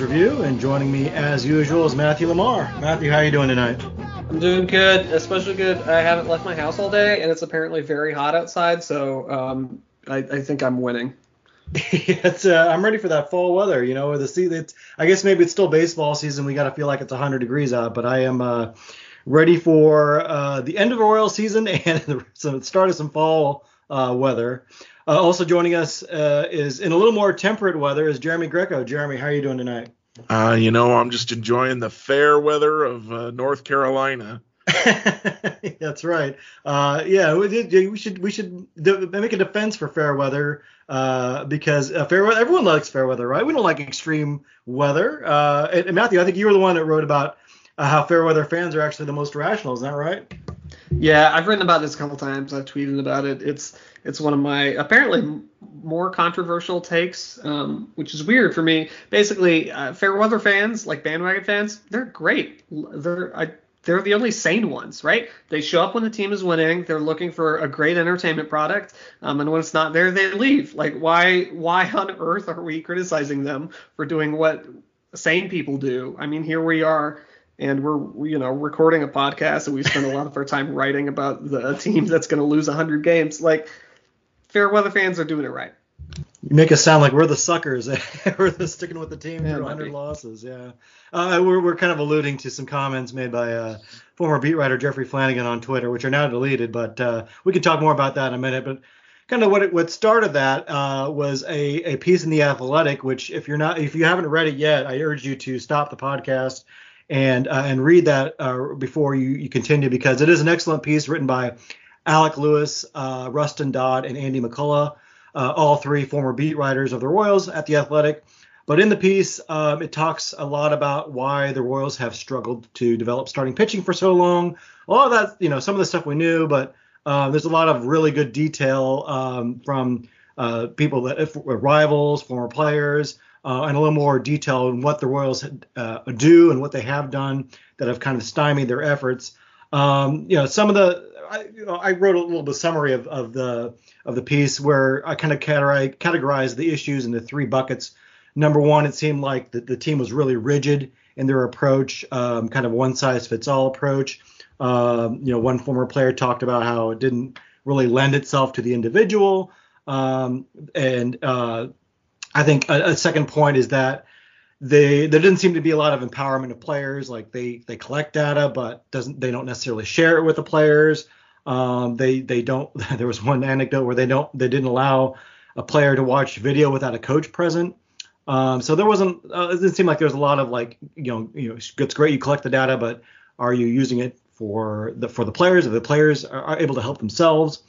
Review, and joining me as usual is Matthew LaMar. Matthew, how are you doing tonight? I'm doing good, especially good. I haven't left my house all day, and it's apparently very hot outside, so um, I, I think I'm winning. it's, uh, I'm ready for that fall weather. You know, the sea. It's, I guess maybe it's still baseball season. We got to feel like it's 100 degrees out, but I am uh, ready for uh, the end of the Royal season and the start of some fall uh, weather. Uh, also joining us uh, is in a little more temperate weather is Jeremy Greco. Jeremy, how are you doing tonight? Uh, you know, I'm just enjoying the fair weather of uh, North Carolina. That's right. Uh, yeah, we, we, should we should make a defense for fair weather uh, because uh, fair weather everyone likes fair weather, right? We don't like extreme weather. Uh, and, Matthew, I think you were the one that wrote about uh, how fair weather fans are actually the most rational. Is that right? Yeah, I've written about this a couple times. I've tweeted about it. It's it's one of my apparently more controversial takes, um, which is weird for me. Basically, uh, fair weather fans, like bandwagon fans, they're great. They're I, they're the only sane ones, right? They show up when the team is winning. They're looking for a great entertainment product, um, and when it's not there, they leave. Like, why why on earth are we criticizing them for doing what sane people do? I mean, here we are and we're you know recording a podcast and we spend a lot of our time writing about the team that's going to lose 100 games. Like fair weather fans are doing it right. You make us sound like we're the suckers. We're the sticking with the team yeah, 100 losses yeah. Uh, we're, we're kind of alluding to some comments made by uh, former beat writer jeffrey flanagan on twitter which are now deleted but uh, we can talk more about that in a minute. But kind of what it, what started that uh, was a, a piece in the athletic which if you're not if you haven't read it yet i urge you to stop the podcast and uh, and read that uh, before you, you continue because it is an excellent piece written by Alec Lewis, uh, Rustin Dodd, and Andy McCullough, uh, all three former beat writers of the Royals at the Athletic. But in the piece, um, it talks a lot about why the Royals have struggled to develop starting pitching for so long. A lot of that, you know, some of the stuff we knew, but uh, there's a lot of really good detail um, from uh, people that if, rivals, former players, uh, and a little more detail on what the Royals uh, do and what they have done that have kind of stymied their efforts. Um, you know, some of the I, you know, I wrote a little bit summary of, of the of the piece where I kind of categorize, categorized the issues into three buckets. Number one, it seemed like the, the team was really rigid in their approach, um, kind of one size fits all approach. Um, you know, one former player talked about how it didn't really lend itself to the individual, um, and uh, I think a, a, second point is that they there didn't seem to be a lot of empowerment of players. Like they they collect data, but doesn't they don't necessarily share it with the players. Um, they they don't. There was one anecdote where they don't they didn't allow a player to watch video without a coach present. Um, so there wasn't. Uh, it didn't seem like there was a lot of like you know you know it's great you collect the data, but are you using it for the for the players? If the players are, are able to help themselves,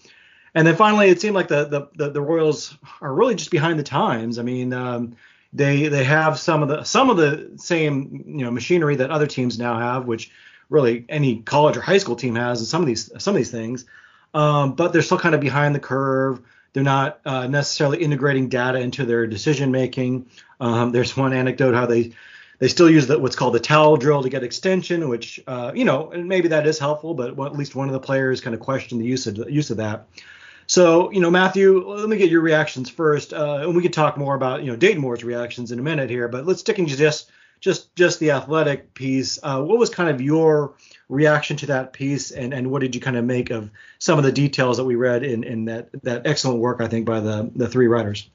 and then finally, it seemed like the, the the, the, Royals are really just behind the times. I mean, um, they they have some of the some of the same you know machinery that other teams now have, which really any college or high school team has, and some of these some of these things. Um, but they're still kind of behind the curve. They're not uh, necessarily integrating data into their decision making. Um, there's one anecdote how they they still use the, what's called the towel drill to get extension, which uh, you know and maybe that is helpful, but at least one of the players kind of questioned the use of the use of that. So, you know, Matthew, let me get your reactions first, uh, and we can talk more about, you know, Dayton Moore's reactions in a minute here. But let's stick into just just just the athletic piece. Uh, what was kind of your reaction to that piece, and and what did you kind of make of some of the details that we read in in that that excellent work, I think, by the the three writers?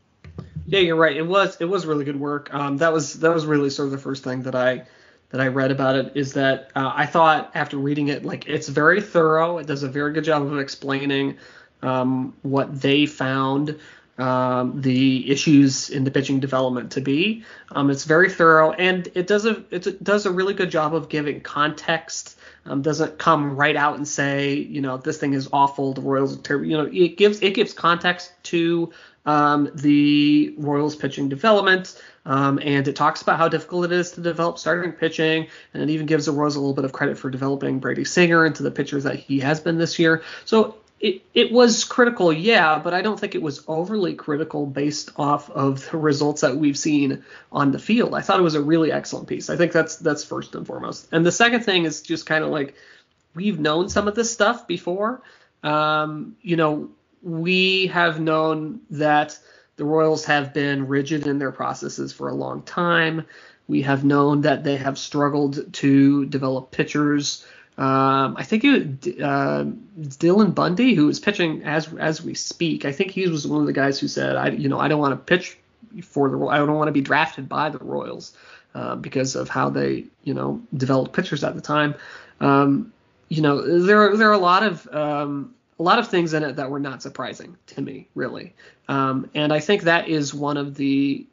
Yeah, you're right. It was it was really good work. Um, that was that was really sort of the first thing that I that I read about it is that uh, I thought after reading it like it's very thorough. It does a very good job of explaining um, what they found um, the issues in the pitching development to be. Um, it's very thorough and it does a it does a really good job of giving context. Um, doesn't come right out and say you know this thing is awful. The Royals are terrible. You know it gives it gives context to um, the Royals pitching development. Um, and it talks about how difficult it is to develop starting pitching, and it even gives the Royals a little bit of credit for developing Brady Singer into the pitchers that he has been this year. So it, it was critical, yeah, but I don't think it was overly critical based off of the results that we've seen on the field. I thought it was a really excellent piece. I think that's that's first and foremost. And the second thing is just kind of like we've known some of this stuff before. Um, you know, we have known that the Royals have been rigid in their processes for a long time. We have known that they have struggled to develop pitchers. Um, I think it, uh, Dylan Bundy, who is pitching as as we speak. I think he was one of the guys who said, "I, you know, I don't want to pitch for the, I don't want to be drafted by the Royals uh, because of how they, you know, developed pitchers at the time." Um, you know, there there are a lot of um, a lot of things in it that were not surprising to me, really. Um, and I think that is one of the,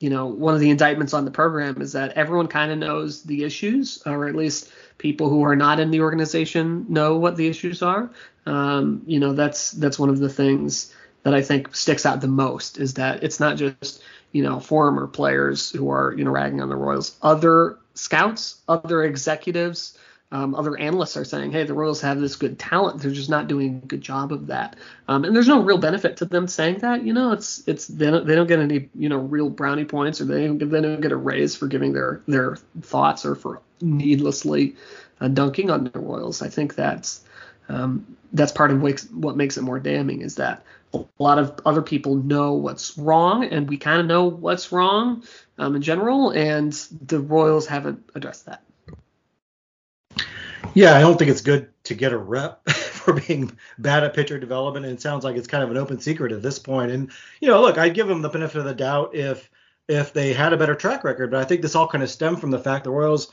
you know, one of the indictments on the program is that everyone kind of knows the issues, or at least people who are not in the organization know what the issues are. Um, you know, that's that's one of the things that I think sticks out the most is that it's not just you know former players who are you know ragging on the Royals, other scouts, other executives um, other analysts are saying, hey, the Royals have this good talent. They're just not doing a good job of that. Um, and there's no real benefit to them saying that. You know, it's it's they don't, they don't get any you know real brownie points or they don't, they don't get a raise for giving their their thoughts or for needlessly uh, dunking on the Royals. I think that's um, that's part of what makes it more damning is that a lot of other people know what's wrong and we kind of know what's wrong um, in general, and the Royals haven't addressed that. Yeah, I don't think it's good to get a rep for being bad at pitcher development. And it sounds like it's kind of an open secret at this point. And you know, look, I'd give them the benefit of the doubt if if they had a better track record. But I think this all kind of stemmed from the fact the Royals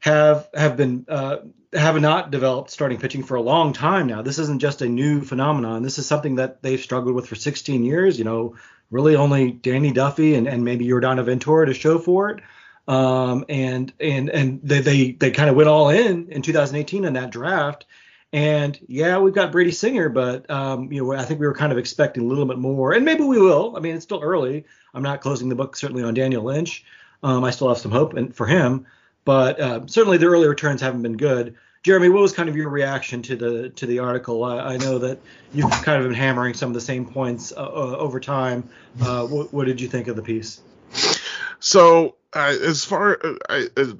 have have been uh, have not developed starting pitching for a long time now. This isn't just a new phenomenon. This is something that they've struggled with for 16 years. You know, really only Danny Duffy and, and maybe Yordano Ventura to show for it. Um, and and and they they, they kind of went all in in 2018 in that draft. And yeah, we've got Brady Singer, but um, you know I think we were kind of expecting a little bit more, and maybe we will. I mean, it's still early. I'm not closing the book certainly on Daniel Lynch. Um, I still have some hope and for him, but uh, certainly the early returns haven't been good. Jeremy, what was kind of your reaction to the to the article? I, I know that you've kind of been hammering some of the same points uh, uh, over time. Uh, what, what, did you think of the piece? So uh, as far uh, as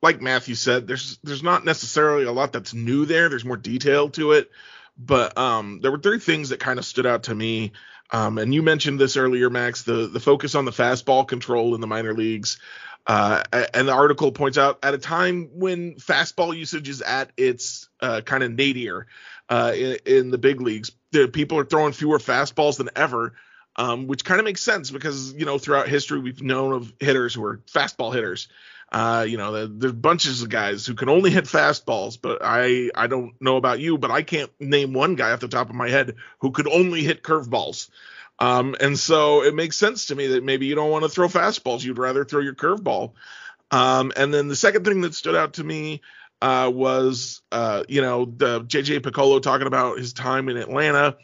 like Matthew said, there's there's not necessarily a lot that's new there. There's more detail to it, but um, there were three things that kind of stood out to me. Um, and you mentioned this earlier, Max, the the focus on the fastball control in the minor leagues. Uh, and the article points out at a time when fastball usage is at its uh, kind of nadir uh, in, in, the big leagues, the people are throwing fewer fastballs than ever um, which kind of makes sense because you know throughout history we've known of hitters who are fastball hitters. Uh, you know, there's bunches of guys who can only hit fastballs, but I I don't know about you, but I can't name one guy off the top of my head who could only hit curveballs. Um, and so it makes sense to me that maybe you don't want to throw fastballs, you'd rather throw your curveball. Um, and then the second thing that stood out to me uh, was, uh, you know, the JJ Picollo talking about his time in Atlanta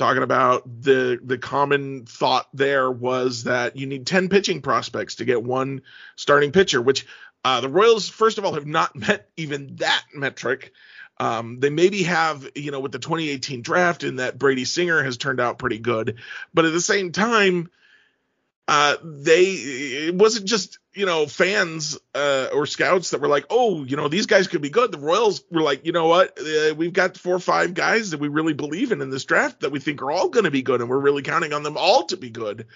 talking about the the common thought there was that you need 10 pitching prospects to get one starting pitcher, which uh, the Royals, first of all, have not met even that metric. Um, they maybe have, you know, with the 2018 draft, in that Brady Singer has turned out pretty good, but at the same time, uh, they it wasn't just you know, fans uh, or scouts that were like, oh, you know, these guys could be good. The Royals were like, you know what, uh, we've got four or five guys that we really believe in in this draft that we think are all going to be good, and we're really counting on them all to be good.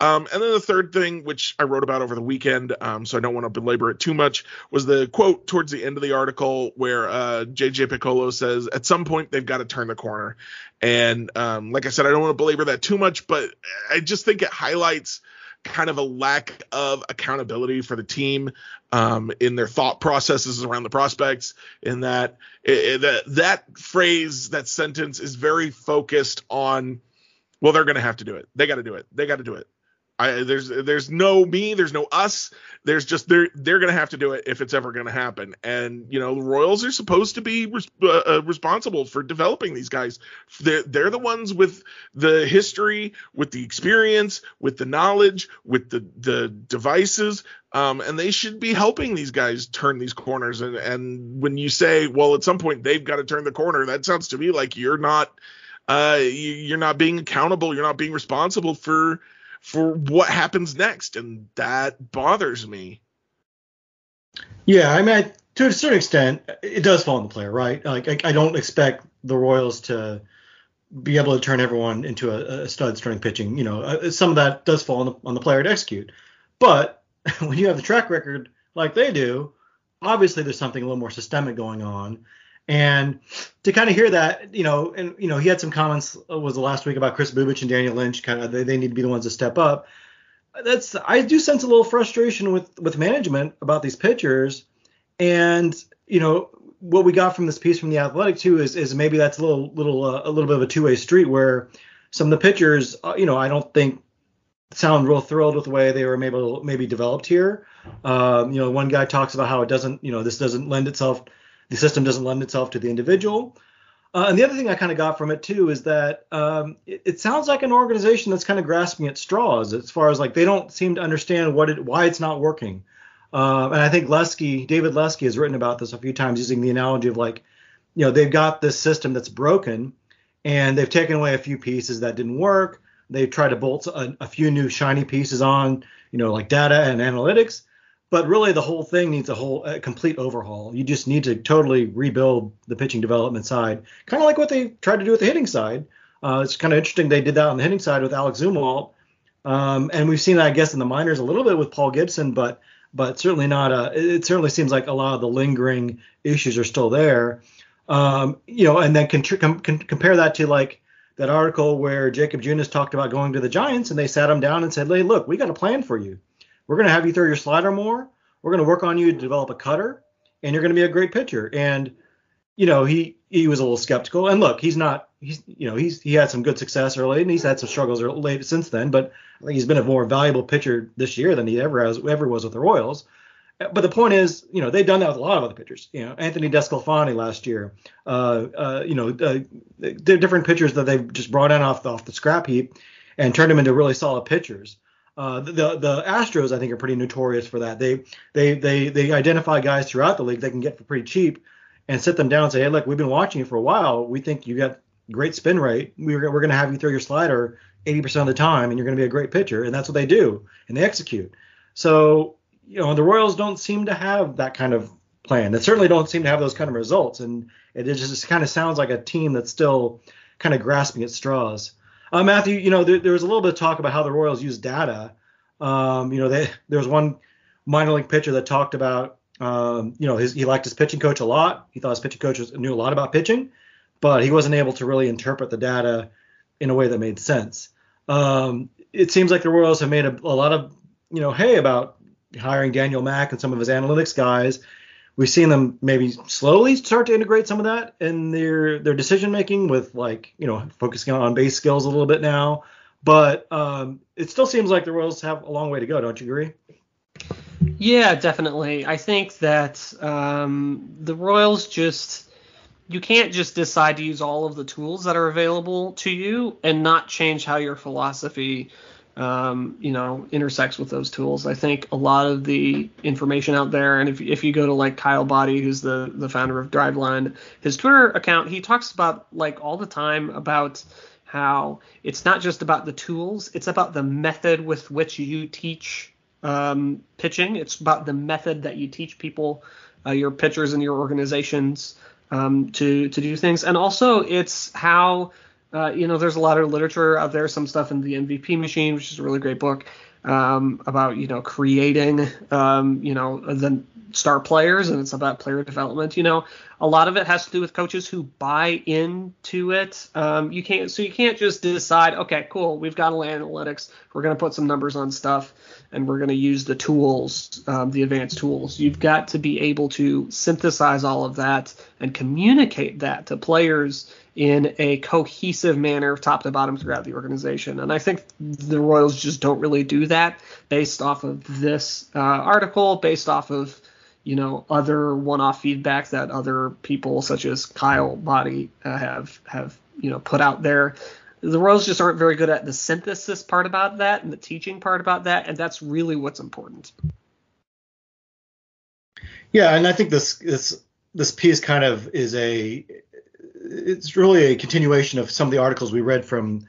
Um, and then the third thing, which I wrote about over the weekend, um, so I don't want to belabor it too much, was the quote towards the end of the article where uh, JJ Picollo says, at some point they've got to turn the corner. And um, like I said, I don't want to belabor that too much, but I just think it highlights – kind of a lack of accountability for the team um, in their thought processes around the prospects. In that that that phrase, that sentence is very focused on. Well, they're going to have to do it. They got to do it. They got to do it. I, there's there's no me, there's no us. There's just they're they're gonna have to do it if it's ever gonna happen. And you know the Royals are supposed to be res- uh, uh, responsible for developing these guys. They're they're the ones with the history, with the experience, with the knowledge, with the the devices. Um, and they should be helping these guys turn these corners. And and when you say, well, at some point they've got to turn the corner, that sounds to me like you're not uh you're not being accountable. You're not being responsible for for what happens next, and that bothers me. Yeah, I mean, I, to a certain extent, it does fall on the player, right? Like, I, I, don't expect the Royals to be able to turn everyone into a, a stud starting pitching. You know, uh, some of that does fall on the, on the player to execute. But when you have the track record like they do, obviously there's something a little more systemic going on. And to kind of hear that, you know, and you know, he had some comments uh, was the last week about Chris Bubic and Daniel Lynch, kind of they, they need to be the ones to step up. That's I do sense a little frustration with with management about these pitchers, and you know what we got from this piece from the Athletic too is is maybe that's a little little uh, a little bit of a two way street where some of the pitchers, uh, you know, I don't think sound real thrilled with the way they were maybe maybe developed here. Um, you know, one guy talks about how it doesn't, you know, this doesn't lend itself the system doesn't lend itself to the individual. Uh, and the other thing I kind of got from it too is that um, it, it, sounds like an organization that's kind of grasping at straws as far as like they don't seem to understand what it why it's not working. Uh, and I think Lesky, David Lesky, has written about this a few times using the analogy of like, you know, they've got this system that's broken, and they've taken away a few pieces that didn't work. They've tried to bolt a, a few new shiny pieces on, you know, like data and analytics but really the whole thing needs a whole a complete overhaul. You just need to totally rebuild the pitching development side, kind of like what they tried to do with the hitting side. Uh, it's kind of interesting they did that on the hitting side with Alec Zumwalt, um, and we've seen that I guess in the minors a little bit with Paul Gibson, but but certainly not. A, it certainly seems like a lot of the lingering issues are still there. Um, you know, and then con- com- compare that to like that article where Jacob Junis talked about going to the Giants, and they sat him down and said, "Hey, look, we got a plan for you." We're going to have you throw your slider more. We're going to work on you to develop a cutter, and you're going to be a great pitcher. And you know, he he was a little skeptical. And look, he's not he's you know he's he had some good success early, and he's had some struggles late since then. But I think he's been a more valuable pitcher this year than he ever has ever was with the Royals. But the point is, you know, they've done that with a lot of other pitchers. You know, Anthony DeSclafani last year. Uh, uh, you know, uh, different pitchers that they've just brought in off the, off the scrap heap and turned them into really solid pitchers. Uh, the the Astros, I think, are pretty notorious for that. They they they they identify guys throughout the league they can get for pretty cheap, and sit them down and say, hey, look, we've been watching you for a while. We think you got great spin rate. We're we're going to have you throw your slider 80% of the time, and you're going to be a great pitcher. And that's what they do, and they execute. So you know the Royals don't seem to have that kind of plan. They certainly don't seem to have those kind of results, and it just kind of sounds like a team that's still kind of grasping at straws. Uh, Matthew, you know, there, there, was a little bit of talk about how the Royals use data. Um, you know, they, there was one minor league pitcher that talked about, um, you know, his, he liked his pitching coach a lot. He thought his pitching coach was, knew a lot about pitching, but he wasn't able to really interpret the data in a way that made sense. Um, it seems like the Royals have made a, a lot of, you know, hay about hiring Daniel Mack and some of his analytics guys we've seen them maybe slowly start to integrate some of that in their their decision making with like you know focusing on base skills a little bit now. But um, it still seems like the royals have a long way to go. Don't you agree? Yeah definitely. I think that um, the royals just you can't just decide to use all of the tools that are available to you and not change how your philosophy um, you know, intersects with those tools. I think a lot of the information out there, and if, if you go to like Kyle Boddy, who's the the founder of Driveline, his Twitter account, he talks about like all the time about how it's not just about the tools, it's about the method with which you teach um, pitching. It's about the method that you teach people, uh, your pitchers and your organizations um, to to do things, and also it's how uh, you know there's a lot of literature out there, some stuff in the MVP Machine, which is a really great book um, about you know creating um, you know the star players and it's about player development. You know, a lot of it has to do with coaches who buy into it. Um, you can't so you can't just decide, okay, cool, we've got analytics, we're going to put some numbers on stuff, and we're going to use the tools, um, the advanced tools. You've got to be able to synthesize all of that and communicate that to players in a cohesive manner, top to bottom throughout the organization. And I think the Royals just don't really do that based off of this uh, article, based off of you know other one-off feedback that other people such as Kyle Boddy uh, have have you know put out there. The Royals just aren't very good at the synthesis part about that and the teaching part about that, and that's really what's important. Yeah, and I think this this this piece kind of is a it's really a continuation of some of the articles we read from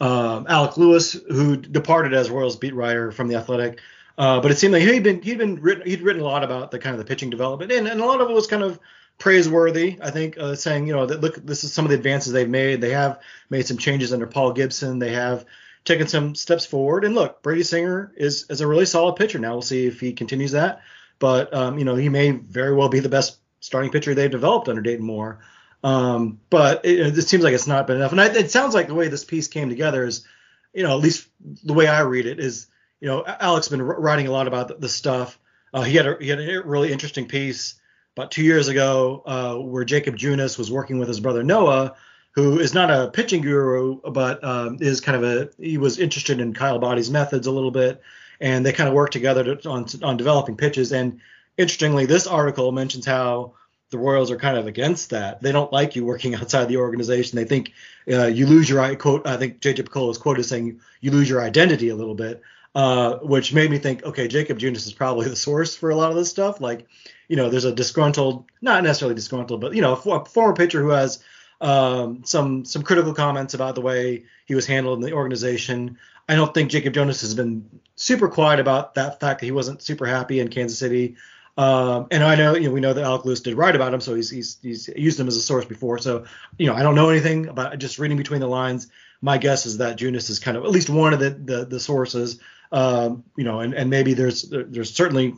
um, Alec Lewis, who departed as Royals beat writer from the Athletic. Uh, but it seemed like he'd been he'd been written he'd written a lot about the kind of the pitching development, and, and a lot of it was kind of praiseworthy. I think uh, saying you know that look this is some of the advances they've made. They have made some changes under Paul Gibson. They have taken some steps forward. And look, Brady Singer is is a really solid pitcher. Now we'll see if he continues that. But um, you know he may very well be the best starting pitcher they've developed under Dayton Moore. Um, but it, it, seems like it's not been enough. And I, it sounds like the way this piece came together is, you know, at least the way I read it is you know, Alec's been writing a lot about the, the stuff. Uh, he had a he had a really interesting piece about two years ago uh, where Jacob Junis was working with his brother Noah, who is not a pitching guru, but um, is kind of a he was interested in Kyle Boddy's methods a little bit, and they kind of worked together to, on on developing pitches. And interestingly, this article mentions how the Royals are kind of against that. They don't like you working outside the organization. They think uh, you lose your quote. I think JJ Picollo's quote is saying you lose your identity a little bit uh, which made me think, okay, Jacob Junis is probably the source for a lot of this stuff. Like, you know, there's a disgruntled, not necessarily disgruntled, but you know, a, former pitcher who has um, some some critical comments about the way he was handled in the organization. I don't think Jacob Junis has been super quiet about that fact that he wasn't super happy in Kansas City. Um, and I know, you know, we know that Alec Lewis did write about him, so he's, he's he's used him as a source before. So, you know, I don't know anything about just reading between the lines. My guess is that Junis is kind of at least one of the the, the sources. Um, you know, and, and maybe there's there's certainly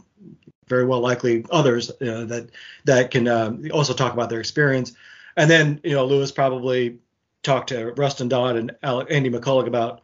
very well likely others uh, that that can uh, also talk about their experience. And then you know Lewis probably talked to Rustin Dodd and Andy McCullough about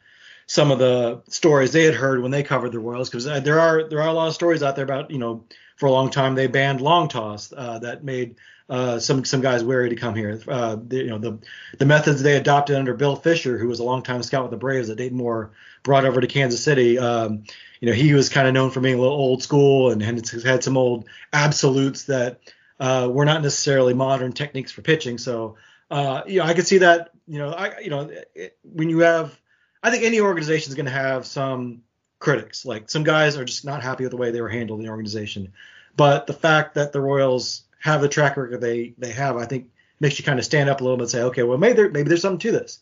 some of the stories they had heard when they covered the Royals because uh, there are there are a lot of stories out there about you know for a long time they banned long toss uh, that made uh, some some guys wary to come here. Uh, the, you know the the methods they adopted under Bill Fisher, who was a longtime scout with the Braves that Dayton Moore brought over to Kansas City. Um, you know he was kind of known for being a little old school and, had some old absolutes that uh, were not necessarily modern techniques for pitching. So uh, you know I could see that. You know I you know it, when you have I think any organization is going to have some critics. Like some guys are just not happy with the way they were handled in the organization. But the fact that the Royals have the track record they they have, I think makes you kind of stand up a little bit and say, okay, well maybe there maybe there's something to this.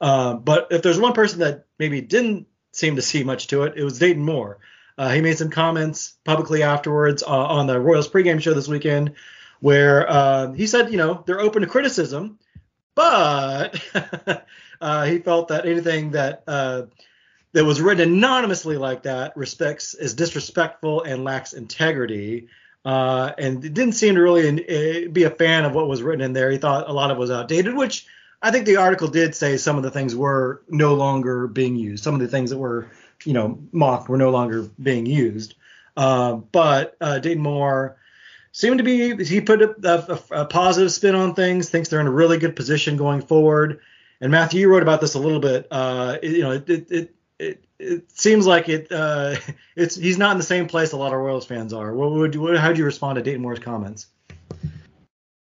Um, but if there's one person that maybe didn't seem to see much to it, it was Dayton Moore. Uh, he made some comments publicly afterwards uh, on the Royals pregame show this weekend, where uh, he said, you know, they're open to criticism, but uh, he felt that anything that uh, that was written anonymously like that respects is disrespectful and lacks integrity uh, and didn't seem to really uh, be a fan of what was written in there. He thought a lot of it was outdated, which I think the article did say some of the things were no longer being used. Some of the things that were, you know, mocked were no longer being used. Uh, but uh, Dayton Moore seemed to be he put a, a, a, positive spin on things. Thinks they're in a really good position going forward. And Matthew, you wrote about this a little bit. Uh, you know, it, it it it seems like it uh, it's he's not in the same place a lot of Royals fans are. What would you, how do you respond to Dayton Moore's comments?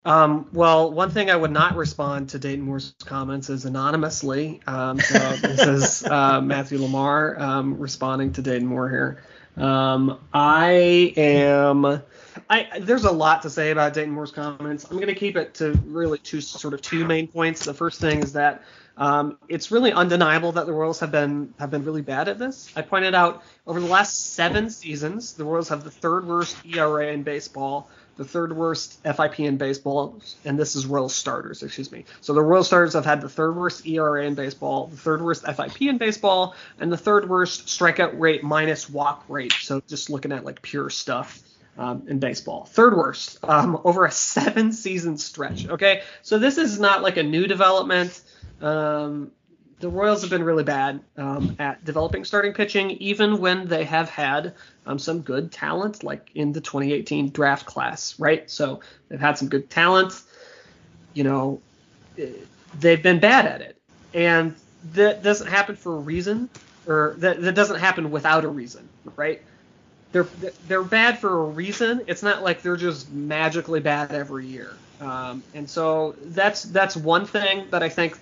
Um, well, one thing I would not respond to Dayton Moore's comments is anonymously. Um, so this is uh, Matthew LaMar um, responding to Dayton Moore here. Um, I am. I there's a lot to say about Dayton Moore's comments. I'm going to keep it to really two sort of two main points. The first thing is that Um, it's really undeniable that the Royals have been have been really bad at this. I pointed out over the last seven seasons, the Royals have the third worst ERA in baseball, the third worst FIP in baseball, and this is Royal starters, excuse me. So the Royal starters have had the third worst ERA in baseball, the third worst FIP in baseball, and the third worst strikeout rate minus walk rate. So just looking at like pure stuff. Um, in baseball. Third worst um, over a seven season stretch. Okay, so this is not like a new development. Um, the Royals have been really bad um, at developing starting pitching, even when they have had um, some good talent, like in the 2018 draft class, right? So they've had some good talent. You know, they've been bad at it, and that doesn't happen for a reason, or that, that doesn't happen without a reason, right? They're they're bad for a reason. It's not like they're just magically bad every year. Um, and so that's that's one thing that I think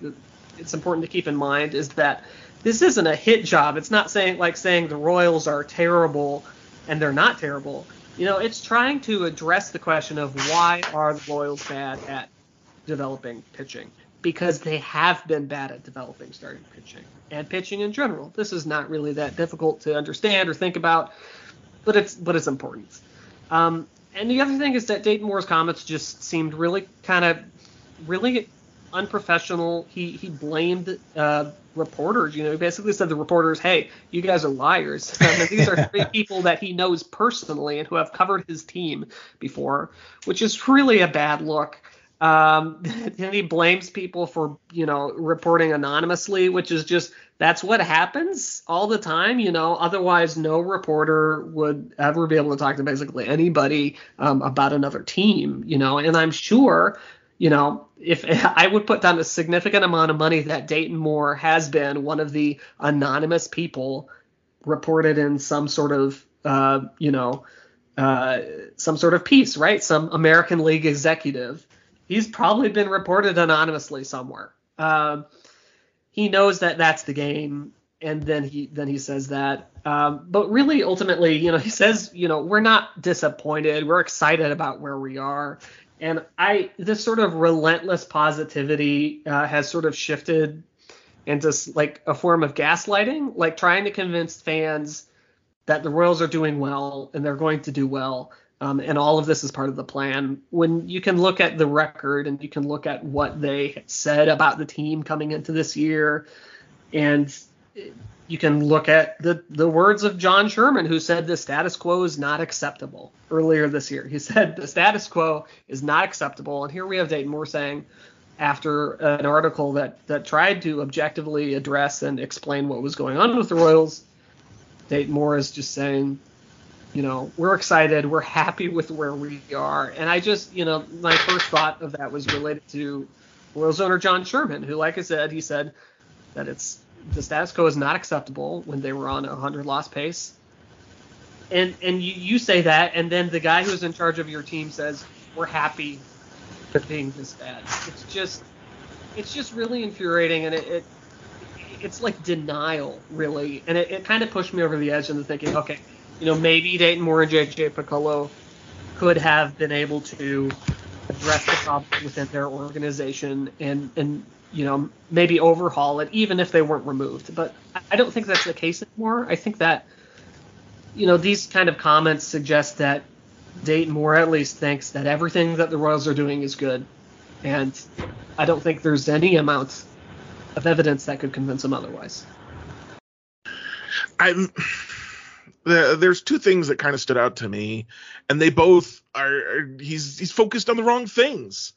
it's important to keep in mind is that this isn't a hit job. It's not saying like saying the Royals are terrible and they're not terrible. You know, it's trying to address the question of why are the Royals bad at developing pitching? Because they have been bad at developing starting pitching and pitching in general. This is not really that difficult to understand or think about, but it's but it's important. Um, and the other thing is that Dayton Moore's comments just seemed really kind of really unprofessional. He he blamed uh, reporters. You know, he basically said the reporters, "Hey, you guys are liars." these are three people that he knows personally and who have covered his team before, which is really a bad look. Um, and he blames people for you know reporting anonymously, which is just that's what happens all the time. You know, otherwise no reporter would ever be able to talk to basically anybody um, about another team. You know, and I'm sure you know, if I would put down a significant amount of money that Dayton Moore has been one of the anonymous people reported in some sort of, uh, you know, uh, some sort of piece, right? Some American League executive. He's probably been reported anonymously somewhere. Um, he knows that that's the game, and then he then he says that. Um, but really, ultimately, you know, he says, you know, we're not disappointed. We're excited about where we are and I this sort of relentless positivity uh, has sort of shifted into like a form of gaslighting, like trying to convince fans that the Royals are doing well and they're going to do well. Um, and all of this is part of the plan. When you can look at the record and you can look at what they said about the team coming into this year, and you can look at the, the words of John Sherman, who said the status quo is not acceptable earlier this year. He said the status quo is not acceptable. And here we have Dayton Moore saying, after an article that, that tried to objectively address and explain what was going on with the Royals, Dayton Moore is just saying, you know, we're excited, we're happy with where we are. And I just, you know, my first thought of that was related to Royals owner John Sherman, who, like I said, he said that it's the status quo is not acceptable when they were on a 100 loss pace. And and you, you say that, and then the guy who's in charge of your team says we're happy with being this bad. It's just it's just really infuriating, and it, it it's like denial really, and it, it kind of pushed me over the edge into thinking, okay, you know maybe Dayton Moore and JJ Picollo could have been able to address the problem within their organization and and you know, maybe overhaul it, even if they weren't removed. But I don't think that's the case anymore. I think that, you know, these kind of comments suggest that Dayton Moore at least thinks that everything that the Royals are doing is good. And I don't think there's any amount of evidence that could convince him otherwise. I'm there's two things that kind of stood out to me, and they both are, are he's he's focused on the wrong things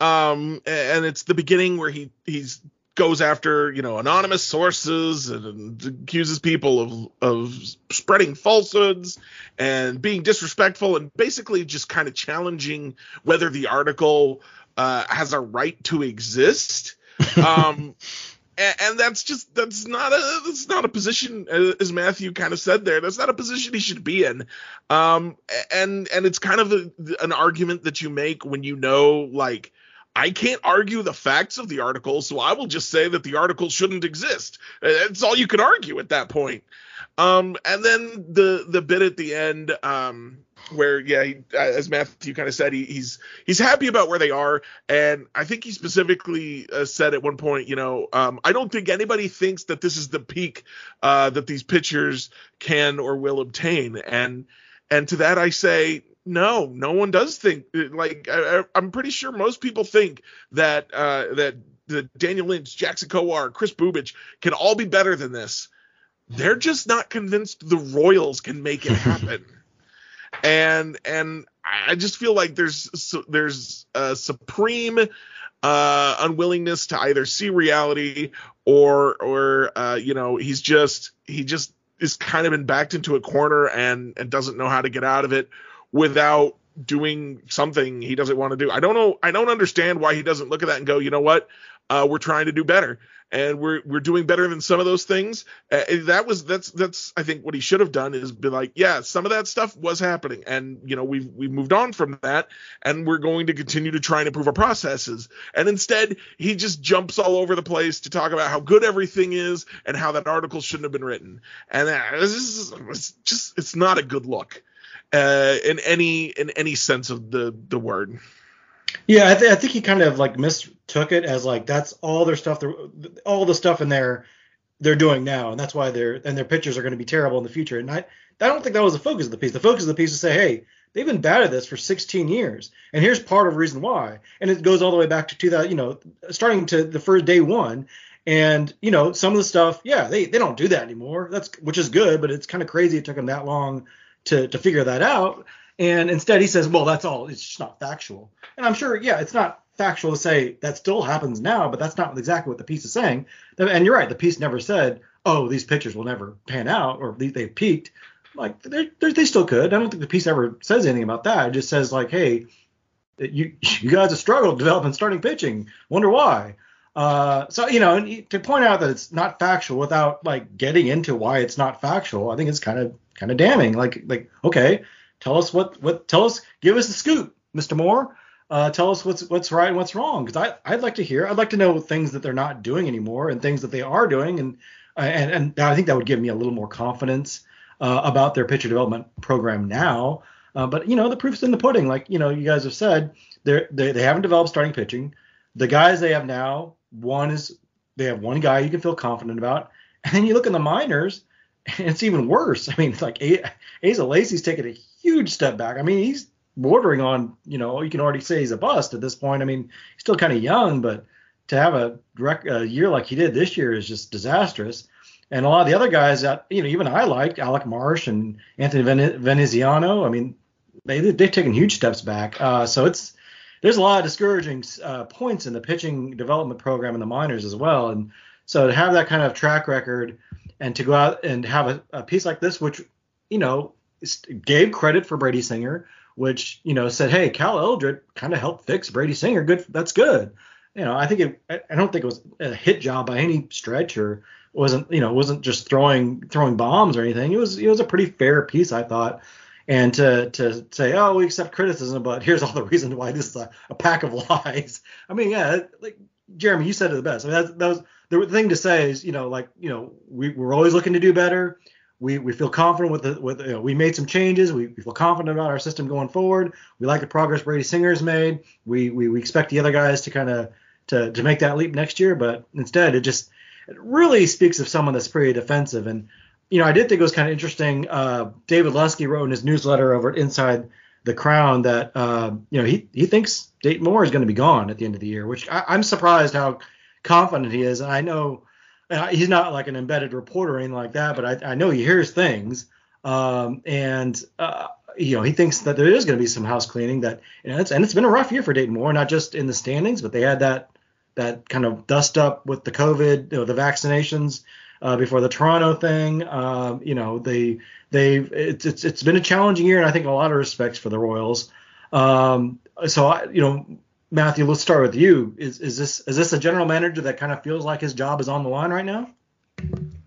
um, and it's the beginning where he he's goes after you know anonymous sources and, accuses people of of spreading falsehoods and being disrespectful and basically just kind of challenging whether the article uh, has a right to exist. um, and, and, that's just that's not a that's not a position as Matthew kind of said there. That's not a position he should be in. Um, and and it's kind of a, an argument that you make when you know like I can't argue the facts of the article, so I will just say that the article shouldn't exist. That's all you can argue at that point. Um, and then the the bit at the end, um, where yeah, he, as Matthew kind of said, he, he's he's happy about where they are, and I think he specifically uh, said at one point, you know, um, I don't think anybody thinks that this is the peak uh, that these pitchers can or will obtain, and and to that I say. No, no one does think like I, I'm pretty sure most people think that uh, that the Daniel Lynch, Jackson Kowar, Chris Bubic can all be better than this. They're just not convinced the Royals can make it happen and and I just feel like there's there's a supreme uh, unwillingness to either see reality or or uh, you know he's just he just is kind of been backed into a corner and and doesn't know how to get out of it without doing something he doesn't want to do. I don't know. I don't understand why he doesn't look at that and go, you know what? Uh, we're trying to do better and we're we're doing better than some of those things. Uh, that was that's that's I think what he should have done is be like, yeah, some of that stuff was happening, and you know we've we've moved on from that, and we're going to continue to try and improve our processes. And instead, he just jumps all over the place to talk about how good everything is and how that article shouldn't have been written. And this is it's just it's not a good look uh, in any in any sense of the the word. Yeah, I, th- I think he kind of like mistook it as like that's all their stuff, all the stuff in there they're doing now, and that's why they're and their pitchers are going to be terrible in the future. And I, I don't think that was the focus of the piece. The focus of the piece is say, hey, they've been bad at this for 16 years, and here's part of the reason why. And it goes all the way back to 2000, you know, starting to the first day one. And you know, some of the stuff, yeah, they they don't do that anymore. That's which is good, but it's kind of crazy it took them that long to to figure that out. And instead, he says, well, that's all. It's just not factual. And I'm sure, yeah, it's not factual to say that still happens now, but that's not exactly what the piece is saying. And you're right. The piece never said, oh, these pictures will never pan out or they've peaked. Like they they still could. I don't think the piece ever says anything about that. It just says like, hey, you you guys have struggled developing starting pitching. Wonder why. Uh, so you know, to point out that it's not factual without like getting into why it's not factual, I think it's kind of kind of damning. Like like okay, Tell us what what tell us give us the scoop, Mr. Moore. Uh, tell us what's what's right and what's wrong because I I'd like to hear. I'd like to know things that they're not doing anymore and things that they are doing and and and I think that would give me a little more confidence uh, about their pitcher development program now. Uh, but you know the proof's in the pudding. Like you know you guys have said, they they haven't developed starting pitching. The guys they have now, one is they have one guy you can feel confident about, and then you look in the minors, it's even worse. I mean, it's like Asa Lacy's taking a huge step back. I mean, he's bordering on, you know, you can already say he's a bust at this point. I mean, he's still kind of young, but to have a, a year like he did this year is just disastrous. And a lot of the other guys that, you know, even I liked, Alec Marsh and Anthony Veneziano, I mean, they, they've taken huge steps back. Uh, so it's, there's a lot of discouraging uh, points in the pitching development program in the minors as well. And so to have that kind of track record and to go out and have a, a piece like this, which, you know, gave credit for Brady Singer, which you know said, hey, Cal Eldred kind of helped fix Brady Singer. Good, that's good. You know, I think it. I don't think it was a hit job by any stretch, or wasn't you know wasn't just throwing throwing bombs or anything. It was it was a pretty fair piece, I thought. And to to say, oh, we accept criticism, but here's all the reasons why this is a, a pack of lies. I mean, yeah, like Jeremy, you said it the best. I mean, that, that was the thing to say is, you know, like, you know, we, we're always looking to do better we, we feel confident with the with you know, we made some changes. We, we, feel confident about our system going forward. We like the progress Brady Singer's made. We we, we expect the other guys to kind of to to make that leap next year, but instead it just it really speaks of someone that's pretty defensive. And you know I did think it was kind of interesting. Uh, David Lesky wrote in his newsletter over at Inside the Crown that uh, you know he he thinks Dayton Moore is going to be gone at the end of the year, which I, I'm surprised how confident he is. And I know he's not like an embedded reporter or anything like that, but I, I know he hears things. Um, and uh, you know he thinks that there is going to be some house cleaning. That you know, it's, and it's been a rough year for Dayton Moore, not just in the standings, but they had that that kind of dust up with the COVID, you know, the vaccinations uh, before the Toronto thing. Uh, you know, they they it's, it's it's been a challenging year, and I think in a lot of respects for the Royals. Um, so I, you know, Matthew, let's start with you. Is is this is this a general manager that kind of feels like his job is on the line right now?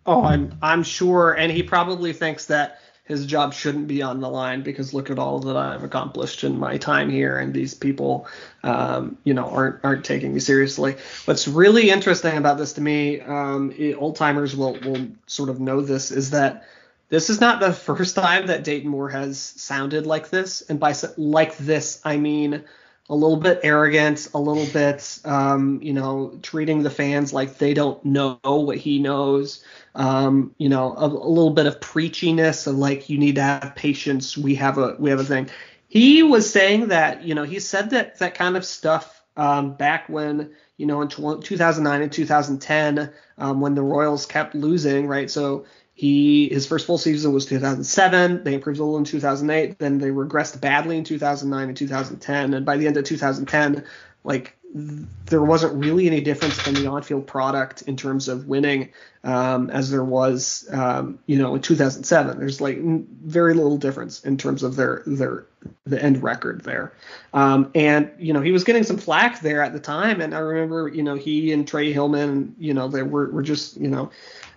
Oh, I'm I'm sure, and he probably thinks that his job shouldn't be on the line because look at all that I've accomplished in my time here, and these people, um, you know, aren't aren't taking me seriously. What's really interesting about this to me, um, old timers will will sort of know this, is that this is not the first time that Dayton Moore has sounded like this, and by like this I mean a little bit arrogant, a little bit, um, you know, treating the fans like they don't know what he knows. Um, you know, a, a, little bit of preachiness of like you need to have patience. We have a we have a thing. He was saying that, you know, he said that that kind of stuff um, back when, you know, in 2009 and 2010, um, when the Royals kept losing, right? So he his first full season was 2007. They improved a little in 2008. Then they regressed badly in 2009 and 2010. And by the end of 2010, like there wasn't really any difference in the on-field product in terms of winning um, as there was, um, you know, in 2007. There's like very little difference in terms of their their the end record there. Um, and you know, he was getting some flack there at the time. And I remember, you know, he and Trey Hillman, you know, they were were just, you know,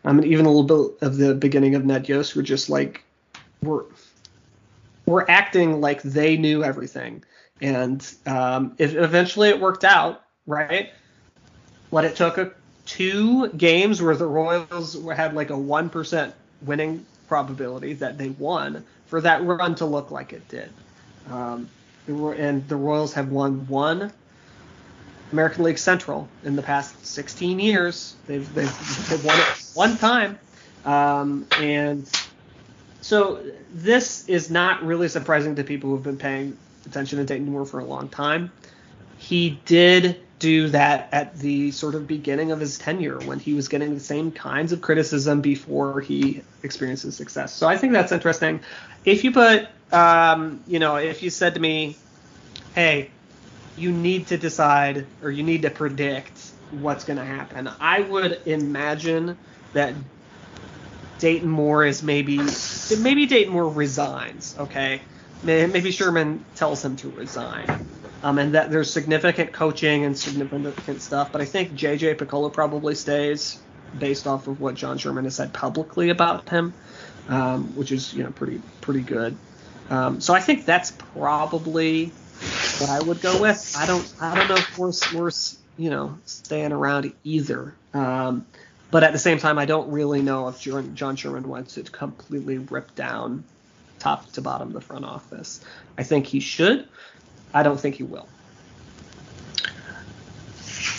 I mean, even a little bit of the beginning of Ned Yost were just like, we're we're acting like they knew everything, and um, it, eventually it worked out, right? But it took a, two games where the Royals had like a one percent winning probability that they won for that run to look like it did. Um, and the Royals have won one American League Central in the past 16 years. They've they've, they've won it one time, um, and so this is not really surprising to people who've been paying attention to Dayton Moore for a long time. He did do that at the sort of beginning of his tenure when he was getting the same kinds of criticism before he experienced his success. So I think that's interesting. If you put, um, you know, if you said to me, hey, you need to decide or you need to predict what's going to happen. I would imagine that Dayton Moore is maybe maybe Dayton Moore resigns. Okay, maybe Sherman tells him to resign. Um, and that there's significant coaching and significant stuff, but I think JJ Picollo probably stays based off of what John Sherman has said publicly about him, um, which is you know pretty pretty good. Um, so I think that's probably what I would go with. I don't I don't know if we're, we're you know staying around either. Um, but at the same time, I don't really know if John Sherman wants to completely rip down top to bottom the front office. I think he should. I don't think he will.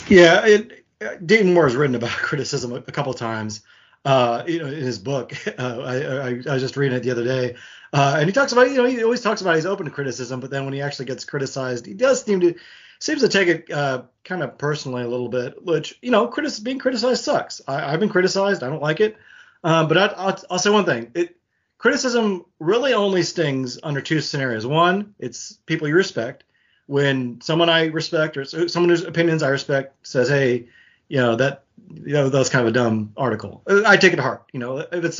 Yeah, it, Dayton Moore has written about criticism a, a couple times. Uh, you know, in his book, uh, I, I, I, was just reading it the other day. Uh, and he talks about, you know, he always talks about he's open to criticism, but then when he actually gets criticized, he does seem to seems to take it uh, kind of personally a little bit. Which, you know, critic- being criticized sucks. I, have been criticized. I don't like it. Um, but I, will I'll say one thing: it, criticism really only stings under two scenarios. One, it's people you respect. When someone I respect or someone whose opinions I respect says, "Hey, you know that you know that was kind of a dumb article," I take it to heart. You know, if it's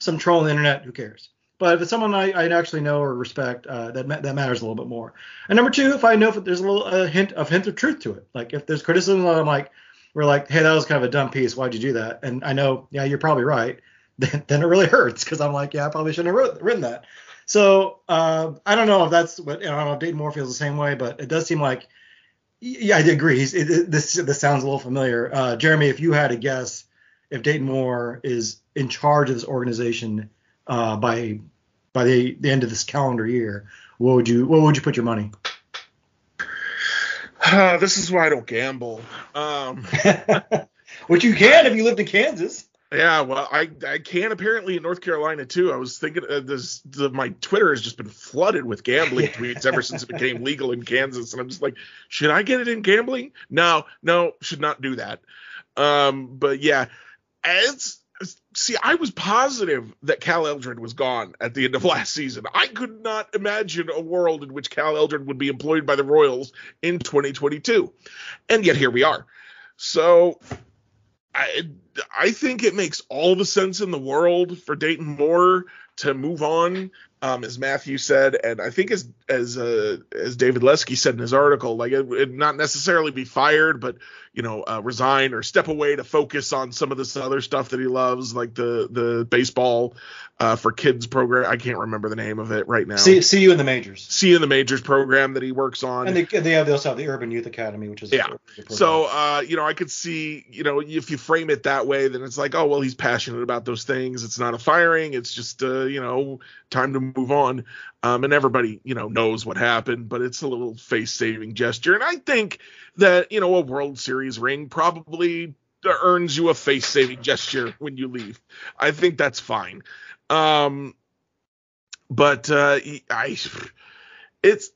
some troll on the internet, who cares? But if it's someone I, I actually know or respect, uh, that ma- that matters a little bit more. And number two, if I know if there's a little a hint of hint of truth to it, like if there's criticism, I'm like, we're like, hey, that was kind of a dumb piece. Why'd you do that? And I know, yeah, you're probably right. Then, then it really hurts because I'm like, yeah, I probably shouldn't have wrote, written that. So uh, I don't know if that's what I don't know if Dayton Moore feels the same way, but it does seem like yeah, I agree. He's, it, this this sounds a little familiar. Uh, Jeremy, if you had to guess if Dayton Moore is in charge of this organization uh, by by the, the end of this calendar year, what would you what would you put your money? Uh, this is why I don't gamble. Um, Which you can if you lived in Kansas. Yeah, well, I I can apparently in North Carolina too. I was thinking uh, this the, my Twitter has just been flooded with gambling tweets ever since it became legal in Kansas, and I'm just like, should I get it in gambling? No, no, should not do that. Um, but yeah, it's see, I was positive that Cal Eldred was gone at the end of last season. I could not imagine a world in which Cal Eldred would be employed by the Royals in 2022, and yet here we are. So, I I think it makes all the sense in the world for Dayton Moore to move on um, as Matthew said, and I think as as uh, as David Lesky said in his article, like it would not necessarily be fired, but you know, uh, resign or step away to focus on some of this other stuff that he loves, like the the baseball uh, for kids program. I can't remember the name of it right now. See, see you in the majors. See you in the majors program that he works on. And they, they, have, they also have the Urban Youth Academy, which is yeah. So uh, you know, I could see, you know, if you frame it that way, then it's like, oh well, he's passionate about those things. It's not a firing. It's just uh, you know, time to move on. Um, and everybody, you know, knows what happened, but it's a little face-saving gesture. And I think that you know, a World Series ring probably earns you a face-saving gesture when you leave. I think that's fine. Um, but uh, I, it's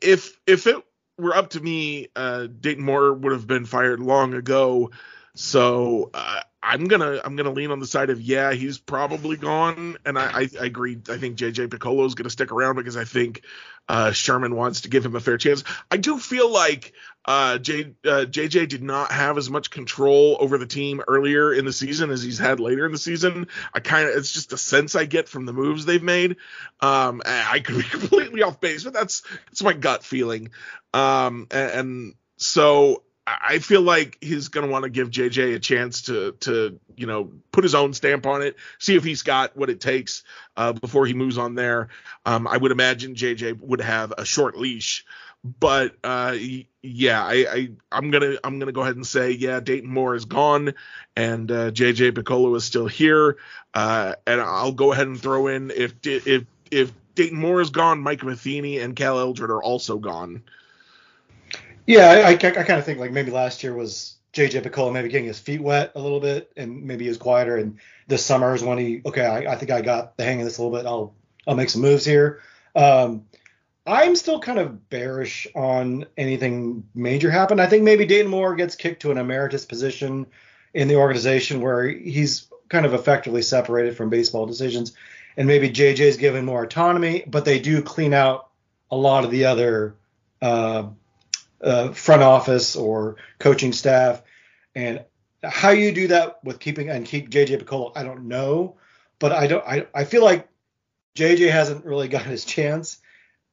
if if it were up to me, uh, Dayton Moore would have been fired long ago. So uh, I'm gonna I'm gonna lean on the side of yeah he's probably gone, and I, I, I agree. I think JJ Picollo is gonna stick around because I think uh, Sherman wants to give him a fair chance. I do feel like uh, J, uh, JJ did not have as much control over the team earlier in the season as he's had later in the season. I kind of it's just a sense I get from the moves they've made. Um, I could be completely off base, but that's that's my gut feeling. Um, and, and so I feel like he's going to want to give JJ a chance to to you know put his own stamp on it, see if he's got what it takes uh, before he moves on there. Um, I would imagine JJ would have a short leash, but uh, yeah, I, I am gonna I'm gonna go ahead and say yeah, Dayton Moore is gone and uh, JJ Picollo is still here, uh, and I'll go ahead and throw in if if if Dayton Moore is gone, Mike Matheny and Cal Eldred are also gone. Yeah, I, I, I kind of think like maybe last year was JJ Picollo maybe getting his feet wet a little bit, and maybe he was quieter. And this summer is when he okay, I, I think I got the hang of this a little bit. I'll I'll make some moves here. Um, I'm still kind of bearish on anything major happen. I think maybe Dayton Moore gets kicked to an emeritus position in the organization where he's kind of effectively separated from baseball decisions, and maybe JJ's given more autonomy, but they do clean out a lot of the other. Uh, uh, front office or coaching staff. And how you do that with keeping and keep JJ Picollo, I don't know, but I don't. I, I feel like JJ hasn't really got his chance,